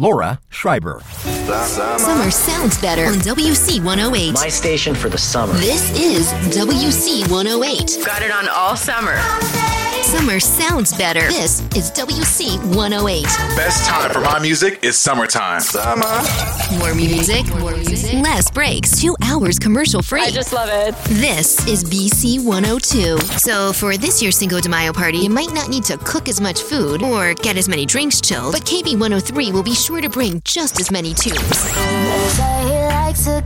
Laura Schreiber. Summer sounds better on WC 108. My station for the summer. This is WC 108. Got it on all summer. Summer sounds better. This is WC 108. Best time for my music is summertime. Summer. More music, more music, less breaks, two hours commercial free. I just love it. This is BC 102. So, for this year's Cinco de Mayo party, you might not need to cook as much food or get as many drinks chilled, but KB 103 will be sure to bring just as many tunes.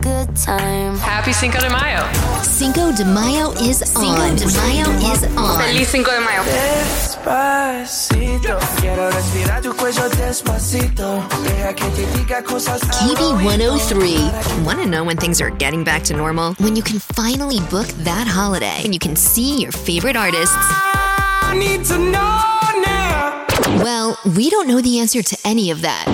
Happy Cinco de Mayo. Cinco de Mayo is on. Cinco de Mayo is on. Feliz Cinco de Mayo. Despacito, quiero respirar tu cuello despacito. Deja que te diga cosas KB 103. Want to know when things are getting back to normal? When you can finally book that holiday. and you can see your favorite artists. I need to know now. Well, we don't know the answer to any of that.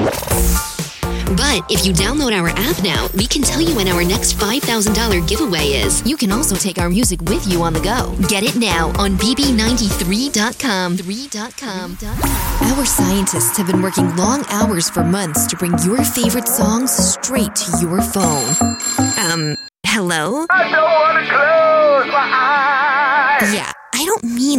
But if you download our app now, we can tell you when our next $5,000 giveaway is. You can also take our music with you on the go. Get it now on bb93.com. 3.com. Our scientists have been working long hours for months to bring your favorite songs straight to your phone. Um, hello? I don't want to close my eyes. Yeah,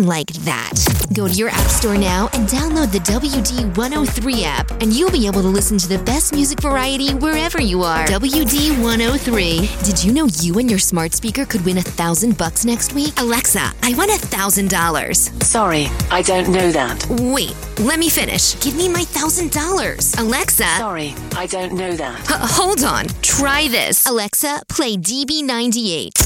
I like that. Go to your app store now and download the WD 103 app, and you'll be able to listen to the best music variety wherever you are. WD 103. Did you know you and your smart speaker could win a thousand bucks next week? Alexa, I won a thousand dollars. Sorry, I don't know that. Wait, let me finish. Give me my thousand dollars. Alexa, Sorry, I don't know that. H- hold on. Try this. Alexa, play DB98.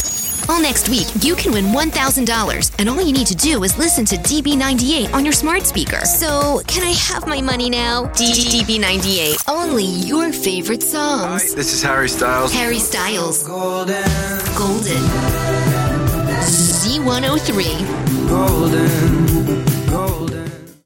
All next week, you can win $1,000, and all you need to do is listen to DB98 on your smart speaker. So, can I have my money now? DB98. Only your favorite songs. This is Harry Styles. Harry Styles. Golden, Golden. Z103. golden, golden.